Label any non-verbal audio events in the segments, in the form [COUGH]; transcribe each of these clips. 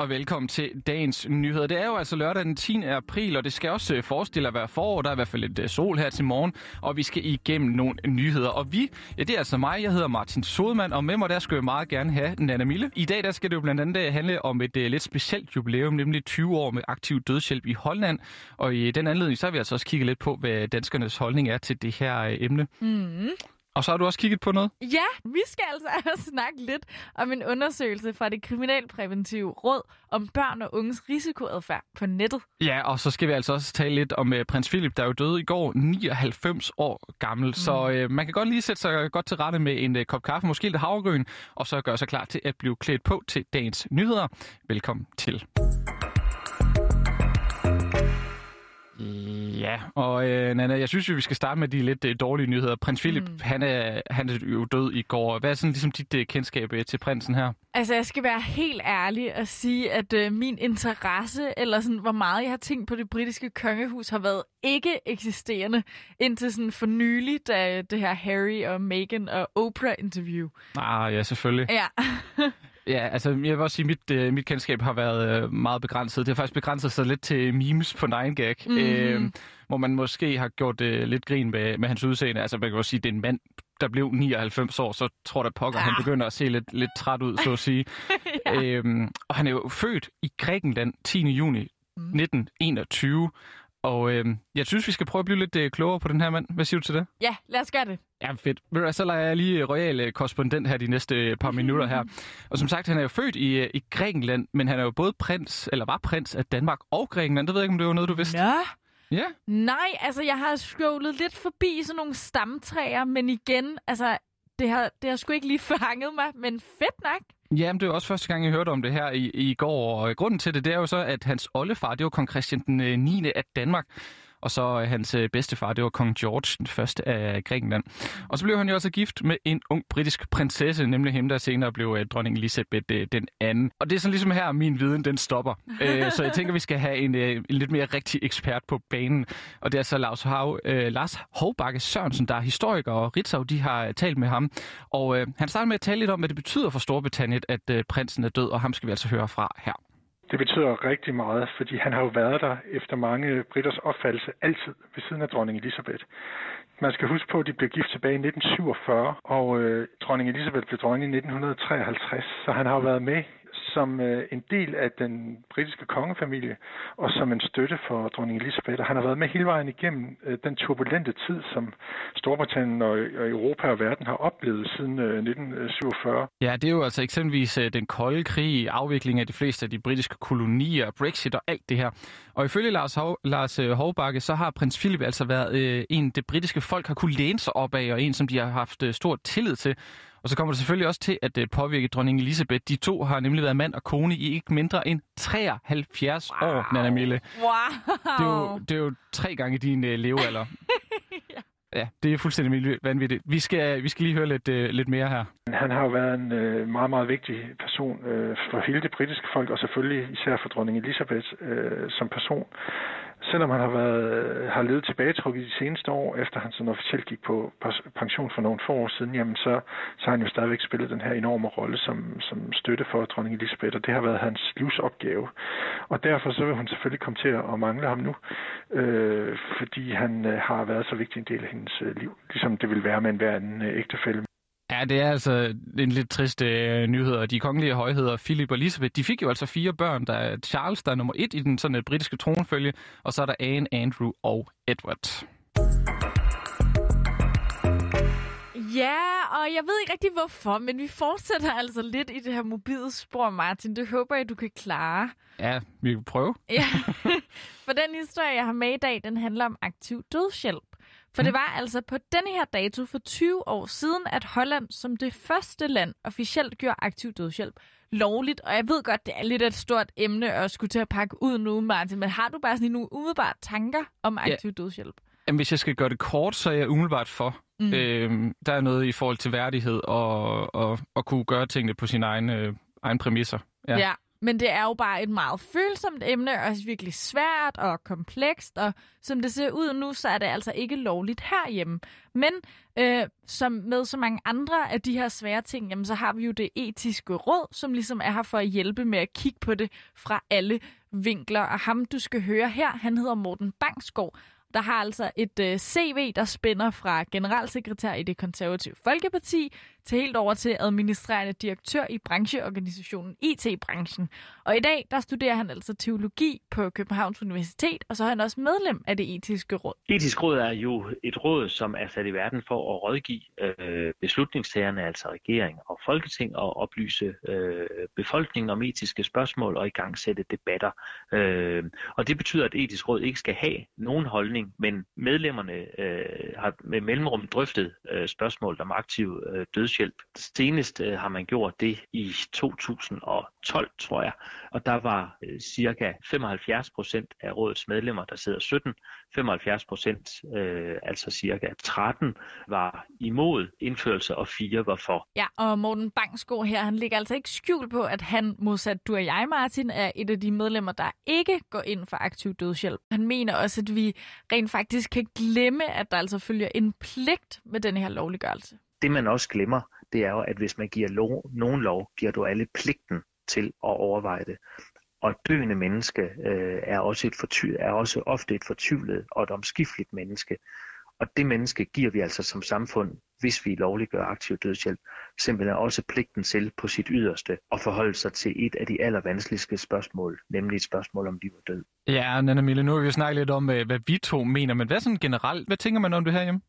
og velkommen til dagens nyheder. Det er jo altså lørdag den 10. april, og det skal også øh, forestille at være forår. Der er i hvert fald lidt øh, sol her til morgen, og vi skal igennem nogle nyheder. Og vi, ja det er altså mig, jeg hedder Martin Sodemann, og med mig der skal jeg meget gerne have Nana Mille. I dag der skal det jo blandt andet øh, handle om et lidt specielt jubilæum, nemlig 20 år med aktiv dødshjælp i Holland. Og i den anledning så har vi altså også kigget lidt på, hvad danskernes holdning er til det her emne. Mm. Og så har du også kigget på noget? Ja, vi skal altså [LAUGHS] snakke lidt om en undersøgelse fra det Kriminalpræventive Råd om børn og unges risikoadfærd på nettet. Ja, og så skal vi altså også tale lidt om uh, prins Philip, der er jo døde i går, 99 år gammel. Mm. Så uh, man kan godt lige sætte sig godt til rette med en uh, kop kaffe, måske lidt havregryn, og så gøre sig klar til at blive klædt på til dagens nyheder. Velkommen til. Ja, og øh, Nana, jeg synes jo, vi skal starte med de lidt øh, dårlige nyheder. Prins Philip, mm. han, er, han er jo død i går. Hvad er sådan ligesom dit øh, kendskab øh, til prinsen her? Altså, jeg skal være helt ærlig og sige, at øh, min interesse, eller sådan, hvor meget jeg har tænkt på det britiske kongehus, har været ikke eksisterende indtil sådan for nylig, da det her Harry og Meghan og Oprah-interview. Ah, ja, selvfølgelig. Ja. [LAUGHS] Ja, altså jeg vil også sige, at mit, øh, mit kendskab har været øh, meget begrænset. Det har faktisk begrænset sig lidt til memes på 9gag, mm-hmm. øh, hvor man måske har gjort øh, lidt grin med, med hans udseende. Altså man kan jo sige, at det er en mand, der blev 99 år, så tror jeg pokker, ja. han begynder at se lidt, lidt træt ud, så at sige. [LAUGHS] ja. øhm, og han er jo født i Grækenland 10. juni mm. 1921, og øh, jeg synes, vi skal prøve at blive lidt øh, klogere på den her mand. Hvad siger du til det? Ja, lad os gøre det. Ja, fedt. Så lader jeg lige royal øh, korrespondent her de næste øh, par minutter her. Og som sagt, han er jo født i, øh, i Grækenland, men han er jo både prins, eller var prins af Danmark og Grækenland. Det ved jeg ikke, om det var noget, du vidste. Ja. Ja. Nej, altså jeg har scrollet lidt forbi sådan nogle stamtræer, men igen, altså det har, det har sgu ikke lige fanget mig, men fedt nok. Jamen, det er også første gang, jeg hørte om det her i, i går, og grunden til det, det er jo så, at hans oldefar, det var kong Christian den 9. af Danmark, og så øh, hans øh, bedstefar, det var kong George, den første af Grækenland. Og så blev han jo også gift med en ung britisk prinsesse, nemlig hende, der senere blev øh, dronning Elisabeth den anden. Og det er sådan ligesom her, min viden den stopper. [LAUGHS] så jeg tænker, vi skal have en, en lidt mere rigtig ekspert på banen. Og det er så Lars, Hav, Lars Hovbakke Sørensen, der er historiker, og Ritzau, de har talt med ham. Og han starter med at tale lidt om, hvad det betyder for Storbritannien, at prinsen er død, og ham skal vi altså høre fra her. Det betyder rigtig meget, fordi han har jo været der efter mange britters opfattelse altid ved siden af dronning Elisabeth. Man skal huske på, at de blev gift tilbage i 1947, og øh, dronning Elisabeth blev dronning i 1953, så han har jo været med som øh, en del af den britiske kongefamilie og som en støtte for dronning Elisabeth. Og han har været med hele vejen igennem øh, den turbulente tid, som Storbritannien og, og Europa og verden har oplevet siden øh, 1947. Ja, det er jo altså eksempelvis øh, den kolde krig, afvikling af de fleste af de britiske kolonier, Brexit og alt det her. Og ifølge Lars, Hov, Lars øh, Hovbakke, så har prins Philip altså været øh, en, det britiske folk har kunne læne sig op af, og en, som de har haft øh, stor tillid til. Og så kommer det selvfølgelig også til at øh, påvirke dronning Elisabeth. De to har nemlig været mand og kone i ikke mindre end 73 wow. år, Nana Mille. Wow. Det er jo, det er jo tre gange din uh, levealder. [LAUGHS] ja. Ja, det er fuldstændig vanvittigt. Vi skal, vi skal lige høre lidt, uh, lidt mere her. Han har jo været en uh, meget, meget vigtig person uh, for hele det britiske folk, og selvfølgelig især for dronning Elisabeth uh, som person selvom han har, været, har levet tilbagetrukket de seneste år, efter han sådan officielt gik på pension for nogle få år siden, jamen så, så har han jo stadigvæk spillet den her enorme rolle som, som støtte for dronning Elisabeth, og det har været hans livsopgave. Og derfor så vil hun selvfølgelig komme til at mangle ham nu, øh, fordi han øh, har været så vigtig en del af hendes øh, liv, ligesom det vil være med enhver anden øh, ægtefælde. Ja, det er altså en lidt trist øh, nyhed, og de kongelige højheder, Philip og Elisabeth, de fik jo altså fire børn. Der er Charles, der er nummer et i den sådan, britiske tronfølge, og så er der Anne, Andrew og Edward. Ja, og jeg ved ikke rigtig hvorfor, men vi fortsætter altså lidt i det her mobile spor, Martin. Det håber jeg, du kan klare. Ja, vi kan prøve. ja, [LAUGHS] for den historie, jeg har med i dag, den handler om aktiv dødshjælp. For mm. det var altså på denne her dato for 20 år siden, at Holland som det første land officielt gjorde aktiv dødshjælp lovligt. Og jeg ved godt, det er lidt et stort emne at skulle til at pakke ud nu, Martin. Men har du bare sådan nogle umiddelbare tanker om aktiv ja. dødshjælp? Jamen, hvis jeg skal gøre det kort, så er jeg umiddelbart for. Mm. Øhm, der er noget i forhold til værdighed og, og, og kunne gøre tingene på sine egne, øh, egne præmisser. Ja. ja. Men det er jo bare et meget følsomt emne, og også virkelig svært og komplekst, og som det ser ud nu, så er det altså ikke lovligt herhjemme. Men øh, som med så mange andre af de her svære ting, jamen, så har vi jo det etiske råd, som ligesom er her for at hjælpe med at kigge på det fra alle vinkler. Og ham, du skal høre her, han hedder Morten Bangsgaard, der har altså et øh, CV, der spænder fra generalsekretær i det konservative Folkeparti til helt over til administrerende direktør i brancheorganisationen IT-branchen. Og i dag, der studerer han altså teologi på Københavns Universitet, og så er han også medlem af det etiske råd. Etisk råd er jo et råd, som er sat i verden for at rådgive øh, beslutningstagerne, altså regering og folketing, og oplyse øh, befolkningen om etiske spørgsmål og i gang sætte debatter. Øh, og det betyder, at etisk råd ikke skal have nogen holdning, men medlemmerne øh, har med mellemrum drøftet øh, spørgsmål om aktiv øh, dødshjælp. Senest øh, har man gjort det i 2012, tror jeg, og der var øh, cirka 75 procent af rådets medlemmer, der sidder 17, 75 procent, øh, altså cirka 13, var imod indførelse, og fire var for. Ja, og Morten Bangsgaard her, han ligger altså ikke skjul på, at han, modsat du og jeg, Martin, er et af de medlemmer, der ikke går ind for aktiv dødshjælp. Han mener også, at vi rent faktisk kan glemme, at der altså følger en pligt med den her lovliggørelse. Det man også glemmer, det er jo, at hvis man giver lov, nogen lov, giver du alle pligten til at overveje det. Og et døende menneske øh, er, også et forty- er også ofte et fortvivlet og et omskifteligt menneske. Og det menneske giver vi altså som samfund, hvis vi lovliggør aktiv dødshjælp, simpelthen også pligten til på sit yderste at forholde sig til et af de allervanskeligste spørgsmål, nemlig et spørgsmål om liv og død. Ja, Nana Mille, nu har vi jo snakket lidt om, øh, hvad vi to mener, men hvad sådan generelt, hvad tænker man om det her hjemme?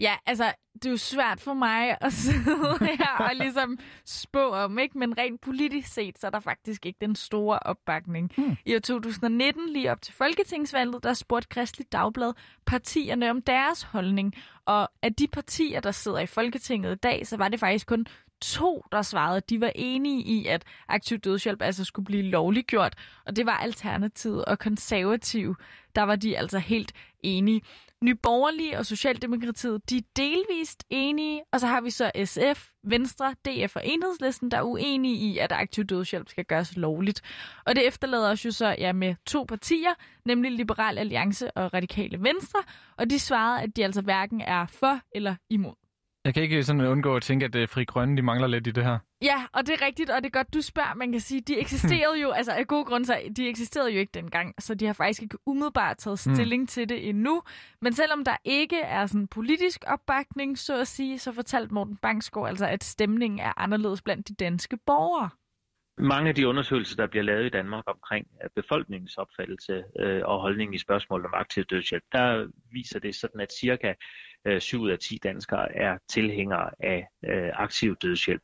Ja, altså, det er jo svært for mig at [LAUGHS] sidde her og ligesom spå om, ikke? Men rent politisk set, så er der faktisk ikke den store opbakning. Hmm. I år 2019, lige op til Folketingsvalget, der spurgte Kristelig Dagblad partierne om deres holdning. Og af de partier, der sidder i Folketinget i dag, så var det faktisk kun to, der svarede, at de var enige i, at aktiv dødshjælp altså skulle blive lovliggjort. Og det var Alternativet og Konservative. Der var de altså helt enige. Nyborgerlige og Socialdemokratiet, de er delvist enige, og så har vi så SF, Venstre, DF og Enhedslisten, der er uenige i, at aktiv dødshjælp skal gøres lovligt. Og det efterlader os jo så ja, med to partier, nemlig Liberal Alliance og Radikale Venstre, og de svarede, at de altså hverken er for eller imod. Jeg kan ikke sådan undgå at tænke, at øh, Fri Grønne de mangler lidt i det her. Ja, og det er rigtigt, og det er godt, du spørger. Man kan sige, de eksisterede jo, [LAUGHS] altså af gode grunde, så de eksisterede jo ikke dengang, så de har faktisk ikke umiddelbart taget hmm. stilling mm. til det endnu. Men selvom der ikke er sådan politisk opbakning, så at sige, så fortalte Morten Bangsgaard altså, at stemningen er anderledes blandt de danske borgere. Mange af de undersøgelser, der bliver lavet i Danmark omkring befolkningens opfattelse øh, og holdning i spørgsmålet om aktiv dødshjælp, der viser det sådan, at cirka 7 øh, ud af 10 danskere er tilhængere af øh, aktiv dødshjælp.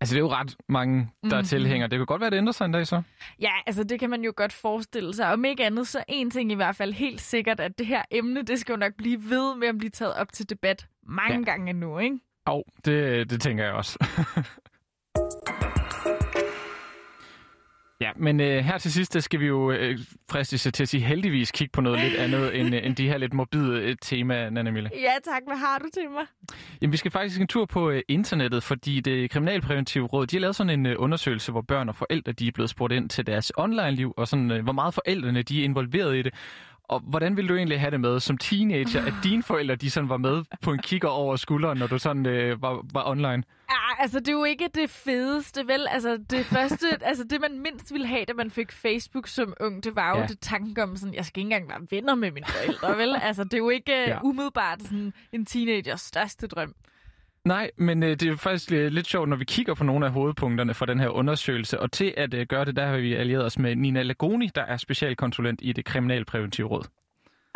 Altså, det er jo ret mange, der mm-hmm. er mhm. tilhængere. Det kan godt være, det ændrer sig en dag så. Ja, altså, det kan man jo godt forestille sig. Om ikke andet, så en ting i hvert fald helt sikkert, at det her emne, det skal jo nok blive ved med at blive taget op til debat mange ja. gange nu, ikke? Jo, det, det tænker jeg også. [LAUGHS] Ja, men øh, her til sidst, der skal vi jo øh, fristes til at sige heldigvis kigge på noget lidt andet [LAUGHS] end, øh, end de her lidt morbide øh, tema, Nana Mille. Ja tak, hvad har du til mig? Jamen, vi skal faktisk en tur på øh, internettet, fordi det Kriminalpræventive Råd, de har lavet sådan en øh, undersøgelse, hvor børn og forældre de er blevet spurgt ind til deres online-liv, og sådan, øh, hvor meget forældrene de er involveret i det. Og hvordan vil du egentlig have det med som teenager, at dine forældre de sådan var med på en kigger over skulderen, når du sådan øh, var, var online? Ja, altså det er jo ikke det fedeste, vel? Altså det første, [LAUGHS] altså det man mindst ville have, da man fik Facebook som ung, det var jo ja. det tanken om sådan, jeg skal ikke engang være venner med mine forældre, vel? Altså det er jo ikke ja. umiddelbart sådan en teenagers største drøm. Nej, men øh, det er faktisk øh, lidt sjovt, når vi kigger på nogle af hovedpunkterne fra den her undersøgelse. Og til at øh, gøre det, der har vi allieret os med Nina Lagoni, der er specialkonsulent i det Kriminalpræventive Råd.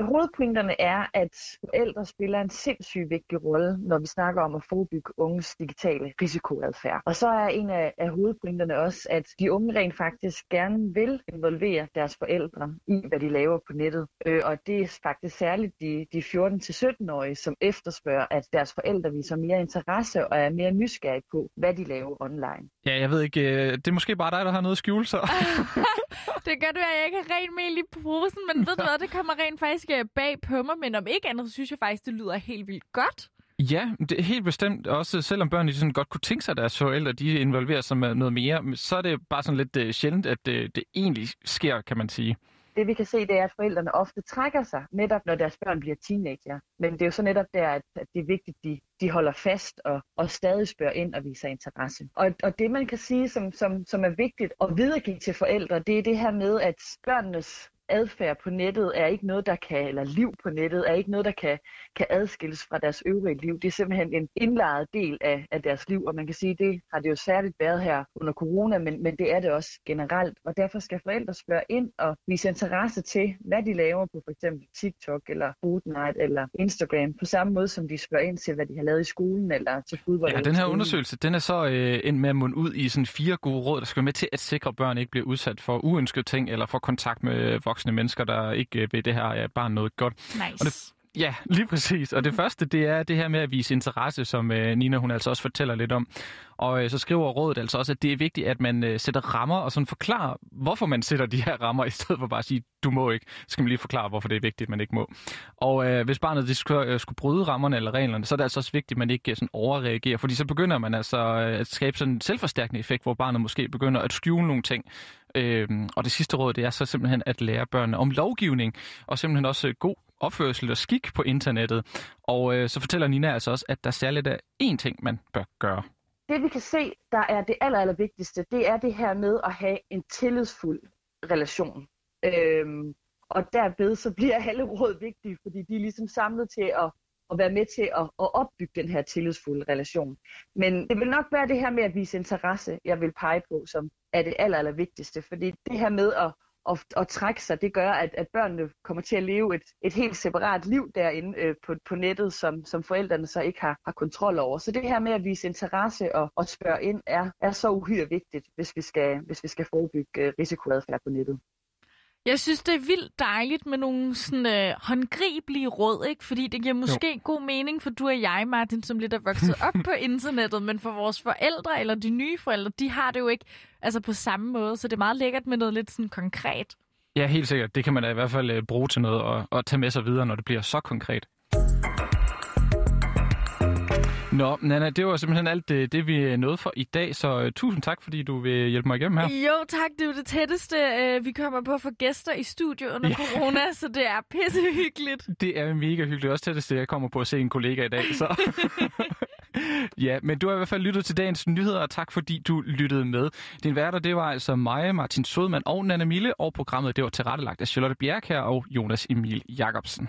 Hovedpunkterne er, at forældre spiller en sindssygt vigtig rolle, når vi snakker om at forebygge unges digitale risikoadfærd. Og så er en af, af hovedpunkterne også, at de unge rent faktisk gerne vil involvere deres forældre i, hvad de laver på nettet. Øh, og det er faktisk særligt de, de 14-17-årige, som efterspørger, at deres forældre viser mere interesse og er mere nysgerrige på, hvad de laver online. Ja, jeg ved ikke, øh, det er måske bare dig, der har noget at skjule sig. [LAUGHS] det gør du, at jeg ikke har rent mel i posen, men ved du hvad, det kommer rent faktisk øh, bag på mig, men om ikke andet, så synes jeg faktisk, det lyder helt vildt godt. Ja, det er helt bestemt. Også selvom børnene sådan godt kunne tænke sig, at deres forældre de involverer sig med noget mere, så er det bare sådan lidt uh, sjældent, at det, det egentlig sker, kan man sige. Det vi kan se, det er, at forældrene ofte trækker sig, netop når deres børn bliver teenager. Men det er jo så netop der, at, at det er vigtigt, at de, de holder fast og, og stadig spørger ind og viser interesse. Og, og det man kan sige, som, som, som er vigtigt at videregive til forældre, det er det her med, at børnenes adfærd på nettet er ikke noget, der kan, eller liv på nettet er ikke noget, der kan, kan adskilles fra deres øvrige liv. Det er simpelthen en indlejet del af, af deres liv, og man kan sige, det har det jo særligt været her under corona, men, men det er det også generelt. Og derfor skal forældre spørge ind og vise interesse til, hvad de laver på f.eks. TikTok eller Fortnite eller Instagram, på samme måde som de spørger ind til, hvad de har lavet i skolen eller til fodbold. Ja, den her undersøgelse, den er så øh, endt med at munde ud i sådan fire gode råd, der skal med til at sikre, at børn ikke bliver udsat for uønskede ting eller for kontakt med voksne mennesker, der ikke øh, vil det her barn noget godt. Nice. Og det, Ja, lige præcis. Og det første, det er det her med at vise interesse, som øh, Nina hun altså også fortæller lidt om. Og øh, så skriver rådet altså også, at det er vigtigt, at man øh, sætter rammer og sådan forklarer, hvorfor man sætter de her rammer, [LAUGHS] i stedet for bare at sige, du må ikke. Så skal man lige forklare, hvorfor det er vigtigt, at man ikke må. Og øh, hvis barnet det skulle, øh, skulle bryde rammerne eller reglerne, så er det altså også vigtigt, at man ikke øh, sådan overreagerer. Fordi så begynder man altså øh, at skabe sådan en selvforstærkende effekt, hvor barnet måske begynder at skjule nogle ting. Øh, og det sidste råd, det er så simpelthen at lære børnene om lovgivning, og simpelthen også øh, god opførsel og skik på internettet. Og øh, så fortæller Nina altså også, at der særligt er én ting, man bør gøre. Det vi kan se, der er det aller, aller vigtigste, det er det her med at have en tillidsfuld relation. Øhm, og derved så bliver alle råd vigtige, fordi de er ligesom samlet til at, at være med til at, at opbygge den her tillidsfulde relation. Men det vil nok være det her med at vise interesse, jeg vil pege på, som er det aller, aller vigtigste. Fordi det her med at, at, at trække sig, det gør, at, at børnene kommer til at leve et, et helt separat liv derinde øh, på, på nettet, som, som forældrene så ikke har, har kontrol over. Så det her med at vise interesse og, og spørge ind, er, er så uhyre vigtigt, hvis vi skal, hvis vi skal forebygge øh, risikoadfærd på nettet. Jeg synes, det er vildt dejligt med nogle sådan, øh, håndgribelige råd, ikke? Fordi det giver måske jo. god mening for du og jeg, Martin, som lidt er vokset op på [LAUGHS] internettet, men for vores forældre eller de nye forældre, de har det jo ikke altså på samme måde, så det er meget lækkert med noget lidt sådan konkret. Ja, helt sikkert. Det kan man da i hvert fald øh, bruge til noget og, og tage med sig videre, når det bliver så konkret. Nå, Nana, det var simpelthen alt det, det vi nåede for i dag, så uh, tusind tak, fordi du vil hjælpe mig igennem her. Jo, tak. Det er det tætteste, uh, vi kommer på få gæster i studio under ja. corona, [LAUGHS] så det er pissehyggeligt. Det er mega hyggeligt. Også tætteste, jeg kommer på at se en kollega i dag. Så. [LAUGHS] ja, men du har i hvert fald lyttet til dagens nyheder, og tak fordi du lyttede med. Din værter, det var altså mig, Martin Sodman og Nana Mille, og programmet det var tilrettelagt af Charlotte Bjerg her og Jonas Emil Jacobsen.